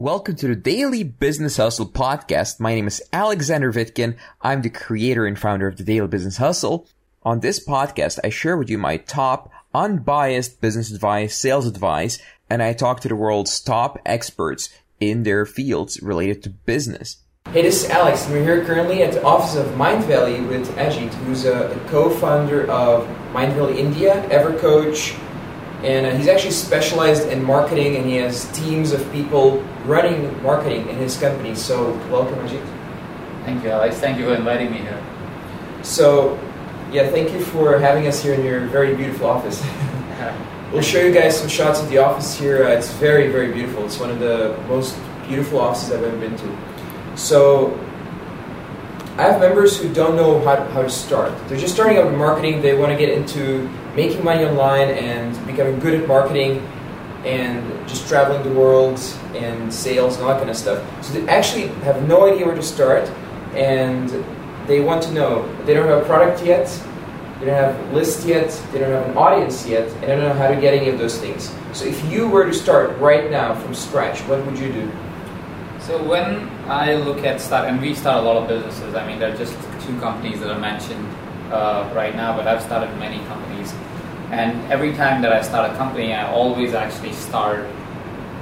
Welcome to the Daily Business Hustle podcast. My name is Alexander Vitkin. I'm the creator and founder of the Daily Business Hustle. On this podcast, I share with you my top unbiased business advice, sales advice, and I talk to the world's top experts in their fields related to business. Hey, this is Alex, and we're here currently at the office of Mindvalley with Ajit, who's a, a co-founder of Mindvalley India, EverCoach, and uh, he's actually specialized in marketing and he has teams of people running marketing in his company. So, welcome, Ajit. Thank you, Alex. Thank you for inviting me here. So, yeah, thank you for having us here in your very beautiful office. we'll show you guys some shots of the office here. Uh, it's very, very beautiful. It's one of the most beautiful offices I've ever been to. So, I have members who don't know how, how to start. They're just starting out in marketing. They want to get into making money online and becoming good at marketing and just traveling the world and sales and all that kind of stuff. So they actually have no idea where to start and they want to know. They don't have a product yet, they don't have a list yet, they don't have an audience yet, and they don't know how to get any of those things. So if you were to start right now from scratch, what would you do? So when I look at start, and we start a lot of businesses. I mean, there are just two companies that are mentioned uh, right now, but I've started many companies. And every time that I start a company, I always actually start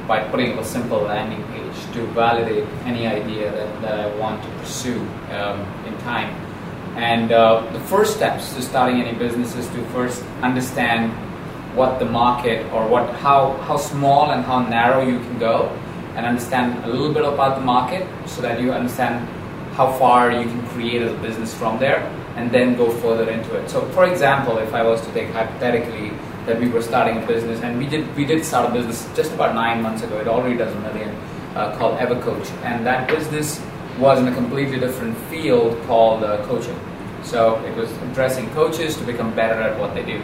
by putting up a simple landing page to validate any idea that, that I want to pursue um, in time. And uh, the first steps to starting any business is to first understand what the market or what how how small and how narrow you can go, and understand a little bit about the market so that you understand how far you can create a business from there and then go further into it. So, for example, if I was to take hypothetically that we were starting a business, and we did we did start a business just about nine months ago. It already does a million, uh, called EverCoach, and that business was in a completely different field called uh, coaching. So it was addressing coaches to become better at what they do.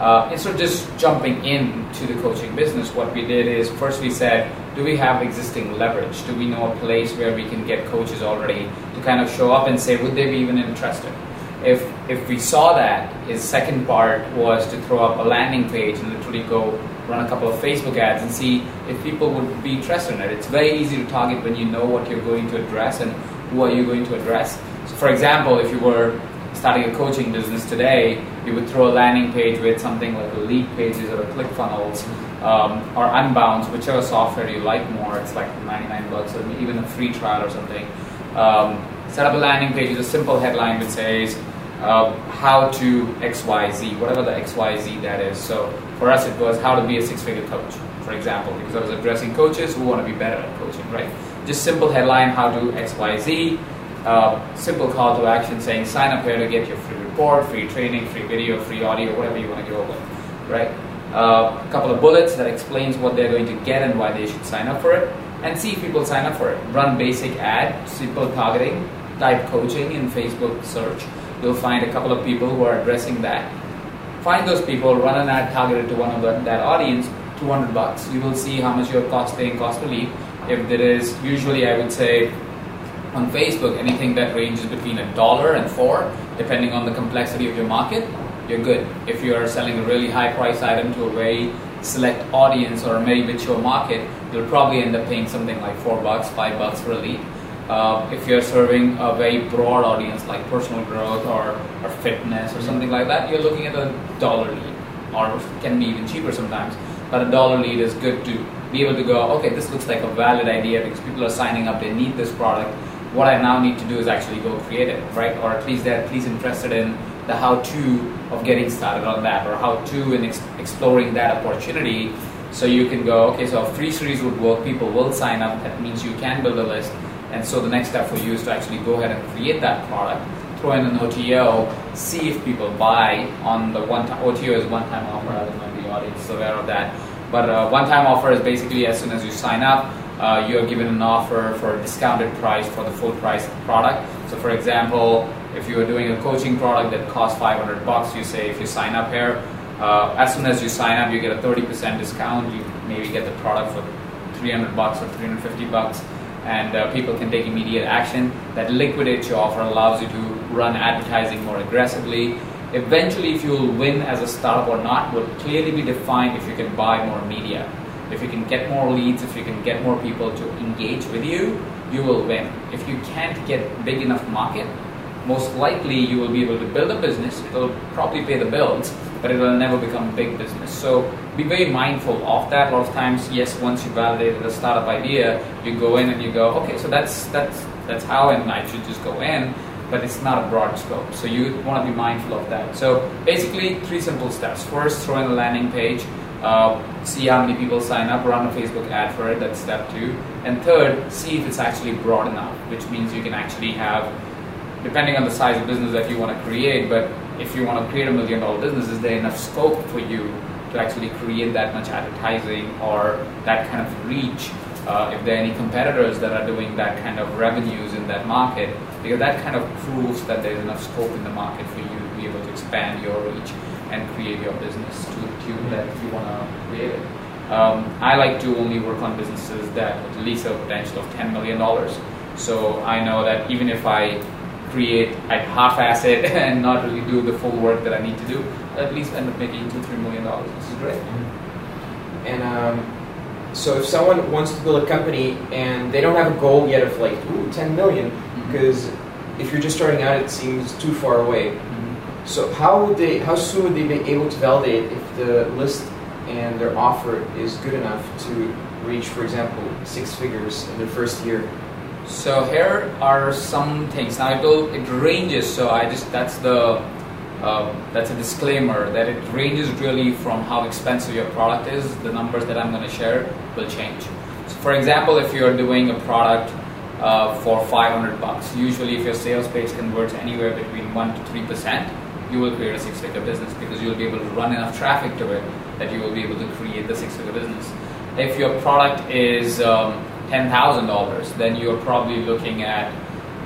Uh, instead of just jumping into the coaching business, what we did is first we said, do we have existing leverage? Do we know a place where we can get coaches already to kind of show up and say, would they be even interested? If if we saw that, his second part was to throw up a landing page and literally go run a couple of Facebook ads and see if people would be interested in it. It's very easy to target when you know what you're going to address and who are you going to address. So, for example, if you were starting a coaching business today, you would throw a landing page with something like lead pages or a ClickFunnels um, or Unbounce, whichever software you like more. It's like 99 bucks or even a free trial or something. Um, set up a landing page with a simple headline that says how to XYZ, whatever the XYZ that is. So for us, it was how to be a six figure coach, for example, because I was addressing coaches who want to be better at coaching, right? Just simple headline, how to XYZ, uh, simple call to action saying sign up here to get your free report, free training, free video, free audio, whatever you want to go with, right? Uh, a couple of bullets that explains what they're going to get and why they should sign up for it, and see if people sign up for it. Run basic ad, simple targeting, type coaching in Facebook search, you'll find a couple of people who are addressing that. Find those people, run an ad targeted to one of the, that audience, 200 bucks. You will see how much you're costing, cost per lead. If there is, usually I would say on Facebook, anything that ranges between a dollar and four, depending on the complexity of your market, you're good. If you're selling a really high price item to a very select audience or a very mature market, you'll probably end up paying something like four bucks, five bucks for a lead. Uh, if you're serving a very broad audience like personal growth or, or fitness or something like that, you're looking at a dollar lead, or can be even cheaper sometimes. But a dollar lead is good to be able to go, okay, this looks like a valid idea because people are signing up, they need this product. What I now need to do is actually go create it, right? Or at least they're at least interested in the how-to of getting started on that, or how-to in ex- exploring that opportunity. So you can go, okay, so a free series would work. People will sign up. That means you can build a list and so the next step for you is to actually go ahead and create that product, throw in an OTO, see if people buy on the one time OTO is one time offer. I if the audience is aware of that. But uh, one time offer is basically as soon as you sign up, uh, you are given an offer for a discounted price for the full price product. So for example, if you are doing a coaching product that costs 500 bucks, you say if you sign up here, uh, as soon as you sign up, you get a 30% discount. You maybe get the product for 300 bucks or 350 bucks and uh, people can take immediate action. That liquidates your offer, and allows you to run advertising more aggressively. Eventually, if you will win as a startup or not will clearly be defined if you can buy more media. If you can get more leads, if you can get more people to engage with you, you will win. If you can't get big enough market, most likely you will be able to build a business. It will probably pay the bills, but it will never become big business. So be very mindful of that. A lot of times, yes, once you validate the startup idea, you go in and you go, okay, so that's that's that's how, and I should just go in. But it's not a broad scope, so you want to be mindful of that. So basically, three simple steps. First, throw in a landing page. Uh, see how many people sign up, run a Facebook ad for it. That's step two. And third, see if it's actually broad enough, which means you can actually have depending on the size of business that you want to create, but if you want to create a million dollar business, is there enough scope for you to actually create that much advertising or that kind of reach? Uh, if there are any competitors that are doing that kind of revenues in that market, because that kind of proves that there's enough scope in the market for you to be able to expand your reach and create your business to the tune that you want to create it. Um, I like to only work on businesses that at least have a potential of $10 million. So I know that even if I create, I half-ass it and not really do the full work that I need to do, at least end up making two, three million dollars. This is great. Mm-hmm. And um, so if someone wants to build a company and they don't have a goal yet of like, ooh, 10 million, because mm-hmm. if you're just starting out, it seems too far away. Mm-hmm. So how would they, how soon would they be able to validate if the list and their offer is good enough to reach, for example, six figures in their first year? So here are some things. Now it will it ranges. So I just that's the uh, that's a disclaimer that it ranges really from how expensive your product is. The numbers that I'm going to share will change. So for example, if you're doing a product uh, for 500 bucks, usually if your sales page converts anywhere between one to three percent, you will create a six-figure business because you'll be able to run enough traffic to it that you will be able to create the six-figure business. If your product is um, $10,000, then you're probably looking at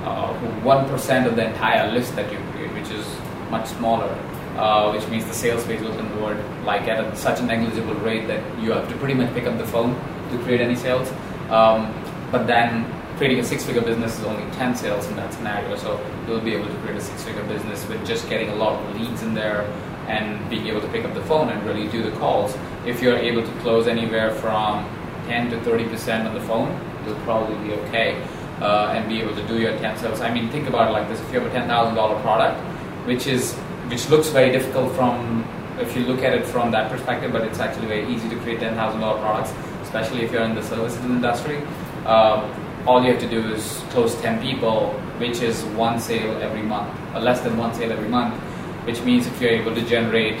uh, 1% of the entire list that you create, which is much smaller, uh, which means the sales page will convert like at a, such a negligible rate that you have to pretty much pick up the phone to create any sales. Um, but then creating a six-figure business is only 10 sales in that scenario, so you'll be able to create a six-figure business with just getting a lot of leads in there and being able to pick up the phone and really do the calls. If you're able to close anywhere from 10 to 30 percent on the phone, you'll probably be okay uh, and be able to do your 10 sales. I mean, think about it like this: if you have a ten thousand dollar product, which is which looks very difficult from if you look at it from that perspective, but it's actually very easy to create ten thousand dollar products, especially if you're in the services industry. Uh, all you have to do is close 10 people, which is one sale every month, or less than one sale every month, which means if you're able to generate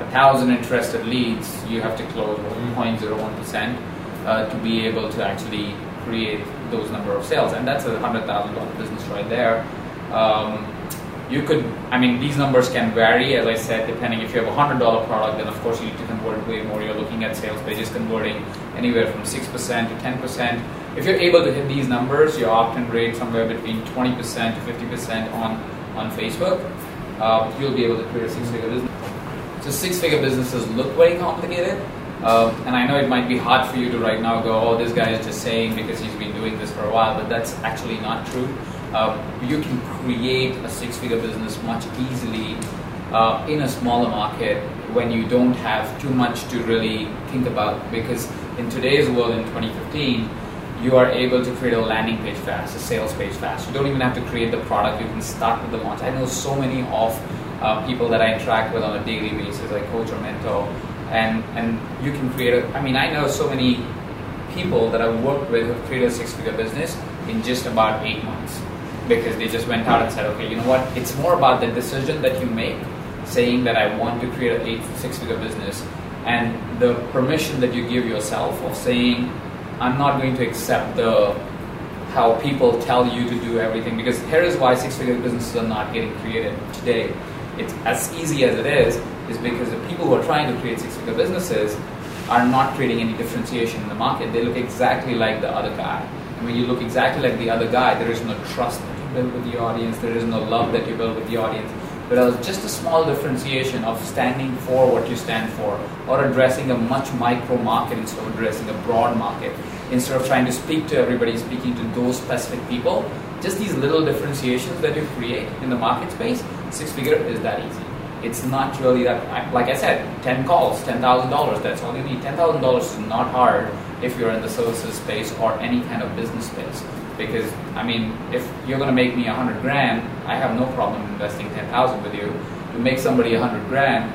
a thousand interested leads, you have to close 1.01% uh, to be able to actually create those number of sales, and that's a hundred thousand dollar business right there. Um, you could, I mean, these numbers can vary, as I said, depending if you have a hundred dollar product, then of course you need to convert way more. You're looking at sales pages converting anywhere from six percent to ten percent. If you're able to hit these numbers, your opt-in rate somewhere between twenty percent to fifty percent on on Facebook, uh, you'll be able to create a six-figure business. So six-figure businesses look very complicated, um, and I know it might be hard for you to right now go, oh, this guy is just saying because he's been doing this for a while, but that's actually not true. Um, you can create a six figure business much easily uh, in a smaller market when you don't have too much to really think about because in today's world in 2015 you are able to create a landing page fast, a sales page fast. You don't even have to create the product, you can start with the launch. I know so many of uh, people that I interact with on a daily basis, like coach or mentor, and and you can create a. I mean, I know so many people that I've worked with who've created a six-figure business in just about eight months because they just went out and said, okay, you know what? It's more about the decision that you make, saying that I want to create a eight, six-figure business, and the permission that you give yourself of saying, I'm not going to accept the how people tell you to do everything because here is why six-figure businesses are not getting created today. It's as easy as it is is because the people who are trying to create six-figure businesses are not creating any differentiation in the market. They look exactly like the other guy. And when you look exactly like the other guy, there is no trust that you build with the audience, there is no love that you build with the audience. But just a small differentiation of standing for what you stand for, or addressing a much micro market instead of addressing a broad market, instead of trying to speak to everybody, speaking to those specific people, just these little differentiations that you create in the market space, six figure is that easy. It's not really that. Like I said, ten calls, ten thousand dollars. That's all you need. Ten thousand dollars is not hard if you're in the services space or any kind of business space. Because I mean, if you're going to make me a hundred grand, I have no problem investing ten thousand with you. To make somebody a hundred grand,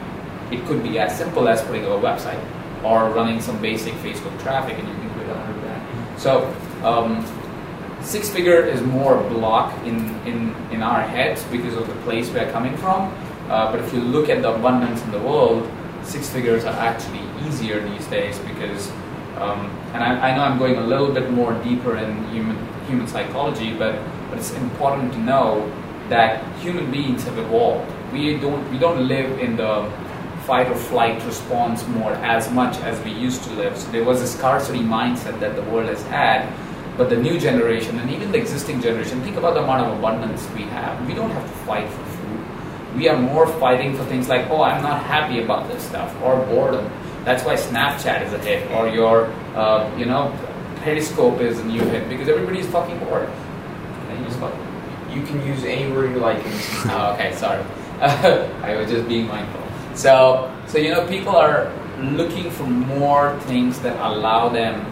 it could be as simple as putting up a website or running some basic Facebook traffic, and you can create a hundred grand. So. Um, six figure is more block in, in, in our heads because of the place we're coming from. Uh, but if you look at the abundance in the world, six figures are actually easier these days because, um, and I, I, know I'm going a little bit more deeper in human, human psychology, but, but it's important to know that human beings have evolved. We don't, we don't live in the fight or flight response mode as much as we used to live. So there was a scarcity mindset that the world has had but the new generation and even the existing generation, think about the amount of abundance we have. We don't have to fight for. We are more fighting for things like, oh, I'm not happy about this stuff, or boredom. That's why Snapchat is a hit, or your, uh, you know, Periscope is a new hit because everybody's fucking bored. Can you, you can use any word you like. oh, okay, sorry. I was just being mindful. So, so you know, people are looking for more things that allow them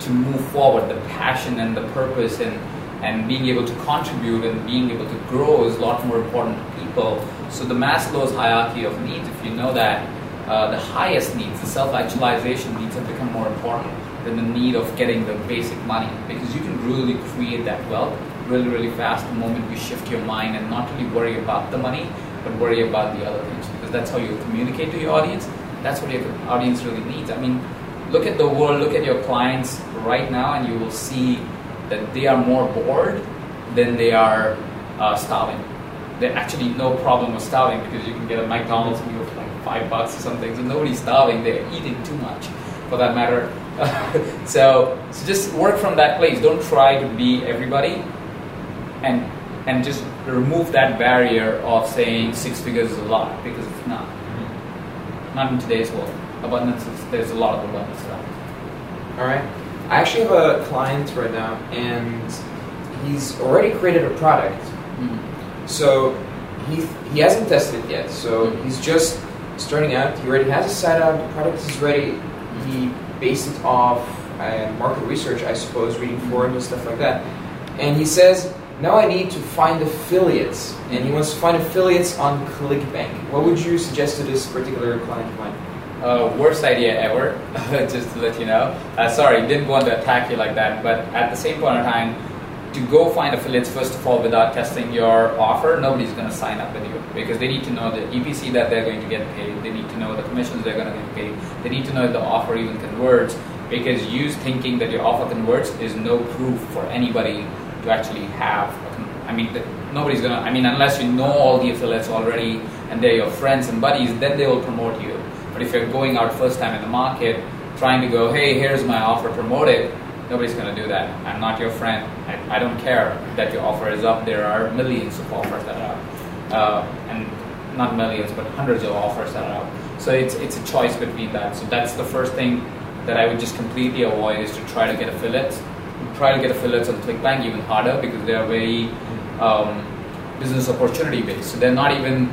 to move forward, the passion and the purpose and, and being able to contribute and being able to grow is a lot more important to people. So the Maslow's hierarchy of needs, if you know that, uh, the highest needs, the self-actualization needs have become more important than the need of getting the basic money because you can really create that wealth really, really fast the moment you shift your mind and not really worry about the money, but worry about the other things because that's how you communicate to your audience. That's what your audience really needs. I mean, look at the world, look at your clients right now, and you will see that they are more bored than they are uh, starving. They actually no problem with starving because you can get a McDonald's meal for like five bucks or something. So nobody's starving; they're eating too much, for that matter. so, so just work from that place. Don't try to be everybody, and and just remove that barrier of saying six figures is a lot because it's not. Mm-hmm. Not in today's world abundance is, there's a lot of abundance around. All right. I actually have a client right now, and he's already created a product. Mm-hmm. So he he hasn't tested it yet. So mm-hmm. he's just starting out. He already has a setup. The product is ready. He based it off uh, market research, I suppose, reading forums and stuff like that. And he says, now I need to find affiliates, and he wants to find affiliates on ClickBank. What would you suggest to this particular client of mine? Uh, worst idea ever, just to let you know. Uh, sorry, didn't want to attack you like that, but at the same point in time, to go find affiliates, first of all, without testing your offer, nobody's going to sign up with you because they need to know the EPC that they're going to get paid. They need to know the commissions they're going to get paid. They need to know if the offer even converts because you thinking that your offer converts is no proof for anybody to actually have. I mean, nobody's going to, I mean, unless you know all the affiliates already and they're your friends and buddies, then they will promote you. But if you're going out first time in the market, trying to go, hey, here's my offer, promote it, nobody's going to do that. I'm not your friend. I, I, don't care that your offer is up. There are millions of offers that are up. Uh, and not millions, but hundreds of offers that are up. So it's, it's a choice between that. So that's the first thing that I would just completely avoid is to try to get affiliates. Try to get affiliates on ClickBank even harder because they are very um, business opportunity based. So they're not even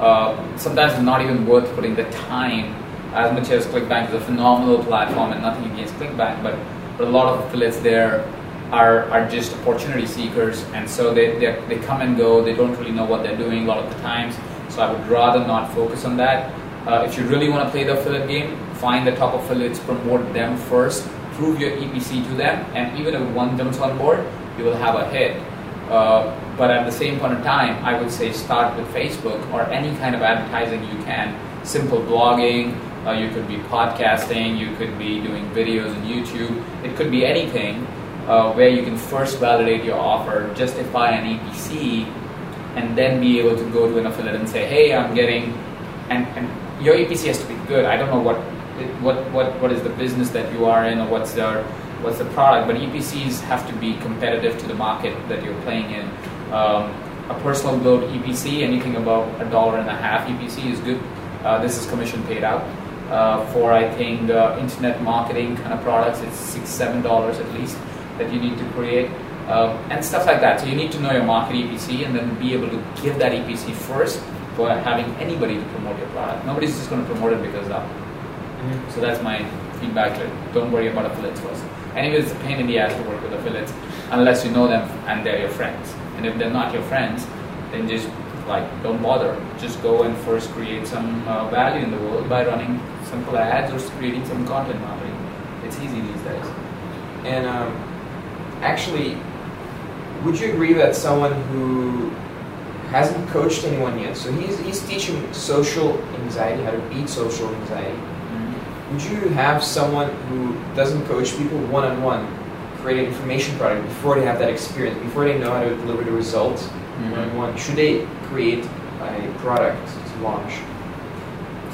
uh, sometimes it's not even worth putting the time as much as ClickBank is a phenomenal platform and nothing against ClickBank, but, but a lot of affiliates there are, are just opportunity seekers and so they, they, they come and go, they don't really know what they're doing a lot of the times, so I would rather not focus on that. Uh, if you really want to play the affiliate game, find the top affiliates, promote them first, prove your EPC to them, and even if one jumps on board, you will have a hit. Uh, but at the same point in time, I would say start with Facebook or any kind of advertising you can. Simple blogging, uh, you could be podcasting, you could be doing videos on YouTube. It could be anything uh, where you can first validate your offer, justify an EPC, and then be able to go to an affiliate and say, hey, I'm getting, and, and your EPC has to be good. I don't know what, what, what, what is the business that you are in or what's their what's the product, but EPCs have to be competitive to the market that you're playing in. Um, a personal build EPC, anything above a dollar and a half EPC is good. Uh, this is commission paid out. Uh, for I think uh, internet marketing kind of products, it's six, seven dollars at least that you need to create. Um, and stuff like that. So you need to know your market EPC and then be able to give that EPC first for having anybody to promote your product. Nobody's just going to promote it because of. Mm-hmm. So that's my feedback to it. Don't worry about affiliates first. Anyways, it's a pain in the ass to work with affiliates unless you know them and they're your friends. And if they're not your friends, then just like don't bother. Just go and first create some uh, value in the world by running simple ads or creating some content marketing. It's easy these days. And um, actually, would you agree that someone who hasn't coached anyone yet, so he's, he's teaching social anxiety, how to beat social anxiety, would you have someone who doesn't coach people one on one create an information product before they have that experience, before they know how to deliver the results mm-hmm. on one? Should they create a product to launch?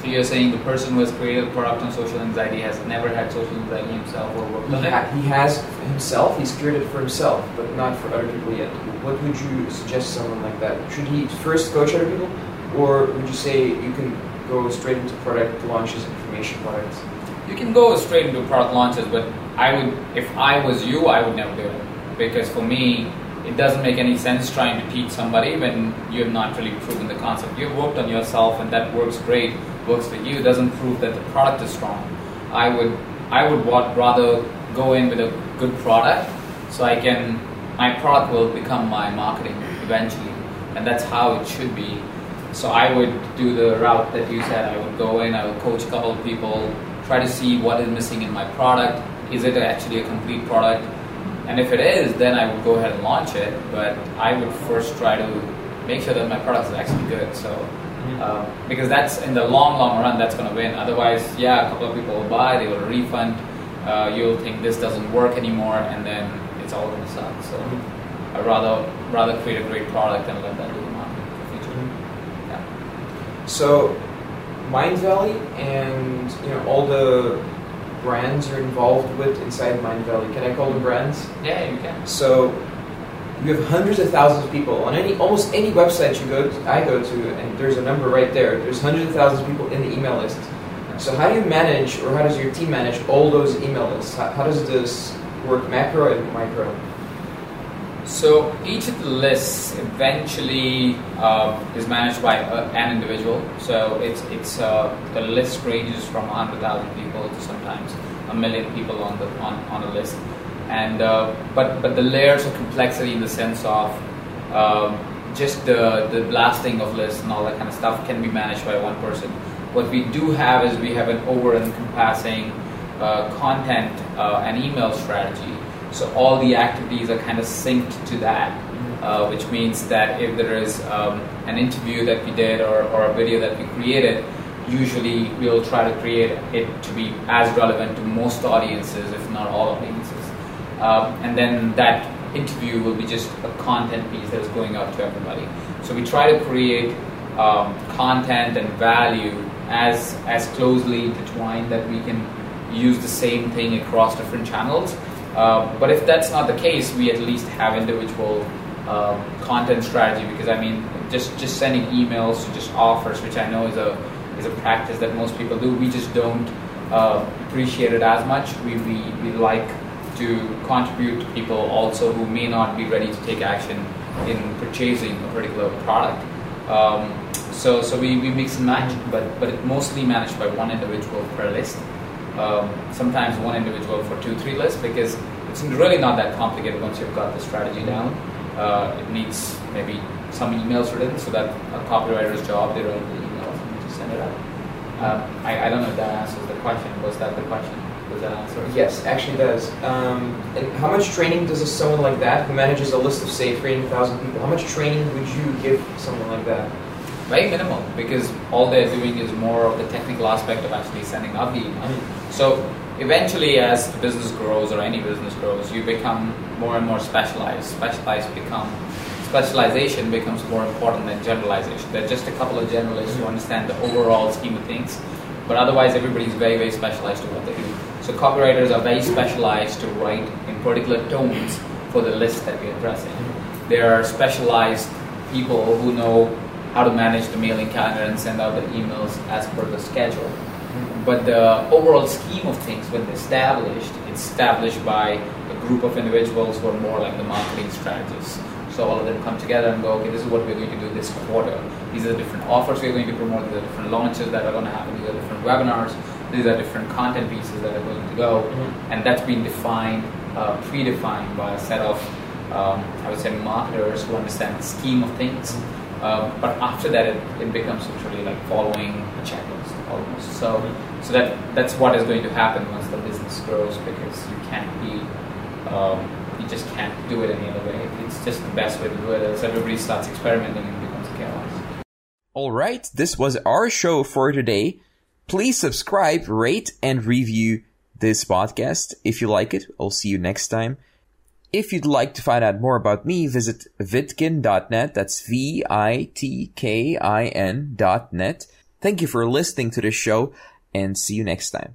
So you're saying the person who has created a product on social anxiety has never had social anxiety himself or worked He, on it? he has himself, he's created it for himself, but not for other people yet. What would you suggest someone like that? Should he first coach other people? Or would you say you can go straight into product launches, and information products? You can go straight into product launches, but I would, if I was you, I would never do it because for me, it doesn't make any sense trying to teach somebody when you have not really proven the concept. You've worked on yourself, and that works great, works for you. Doesn't prove that the product is strong. I would, I would rather go in with a good product, so I can, my product will become my marketing eventually, and that's how it should be. So I would do the route that you said. I would go in, I would coach a couple of people, try to see what is missing in my product. Is it actually a complete product? And if it is, then I would go ahead and launch it. But I would first try to make sure that my product is actually good. So uh, because that's in the long, long run, that's going to win. Otherwise, yeah, a couple of people will buy, they will refund. Uh, you'll think this doesn't work anymore, and then it's all going to suck. So I'd rather rather create a great product and let that do the marketing for the future. Yeah. So, Mindvalley and you know all the brands you're involved with inside Mindvalley. Can I call them brands? Yeah, you can. So, you have hundreds of thousands of people on any almost any website you go to, I go to, and there's a number right there. There's hundreds of thousands of people in the email list. So, how do you manage, or how does your team manage all those email lists? How, how does this work, macro and micro? So each of the lists eventually uh, is managed by uh, an individual. So it's it's uh, the list ranges from 100,000 people to sometimes a million people on the on, on a list. And uh, but but the layers of complexity in the sense of um, just the the blasting of lists and all that kind of stuff can be managed by one person. What we do have is we have an over encompassing uh, content uh, and email strategy. So all the activities are kind of synced to that, uh, which means that if there is um, an interview that we did or, or a video that we created, usually we'll try to create it to be as relevant to most audiences, if not all audiences. Um, and then that interview will be just a content piece that is going out to everybody. So we try to create um, content and value as as closely intertwined that we can use the same thing across different channels. Uh, but if that's not the case, we at least have individual um, content strategy because I mean, just just sending emails to just offers, which I know is a is a practice that most people do. We just don't uh, appreciate it as much. We, we we like to contribute to people also who may not be ready to take action in purchasing a particular product. Um, so so we, we mix and match, but but it's mostly managed by one individual per list um, sometimes one individual for two, three lists because it's really not that complicated once you've got the strategy down. Uh, it needs maybe some emails written so that a copywriter's job, they write the emails and just send it out. Um, I, I don't know if that answers the question. Was that the question? Was that answer? Yes, actually does. Um, and how much training does a, someone like that who manages a list of say 300,000 people? How much training would you give someone like that? Very minimal because all they're doing is more of the technical aspect of actually sending out the email. So eventually, as the business grows or any business grows, you become more and more specialized. Specialized become specialization becomes more important than generalization. There are just a couple of generalists who understand the overall scheme of things, but otherwise everybody's very very specialized to what they do. So copywriters are very specialized to write in particular tones for the list that we're addressing. There are specialized people who know how to manage the mailing calendar and send out the emails as per the schedule. But the overall scheme of things, when established, it's established by a group of individuals who are more like the marketing strategists. So all of them come together and go, okay, this is what we're going to do this quarter. These are the different offers we're going to promote. These are different launches that are going to happen. These are different webinars. These are different content pieces that are going to go, mm-hmm. and that's been defined, uh, predefined by a set of, um, I would say, marketers who understand the scheme of things. Um, but after that, it, it becomes literally like following a checklist almost. So, so that that's what is going to happen once the business grows because you can't be um, you just can't do it any other way. It's just the best way to do it. As everybody starts experimenting, it becomes chaos. All right, this was our show for today. Please subscribe, rate, and review this podcast if you like it. I'll see you next time. If you'd like to find out more about me, visit vitkin.net. That's V-I-T-K-I-N dot net. Thank you for listening to this show and see you next time.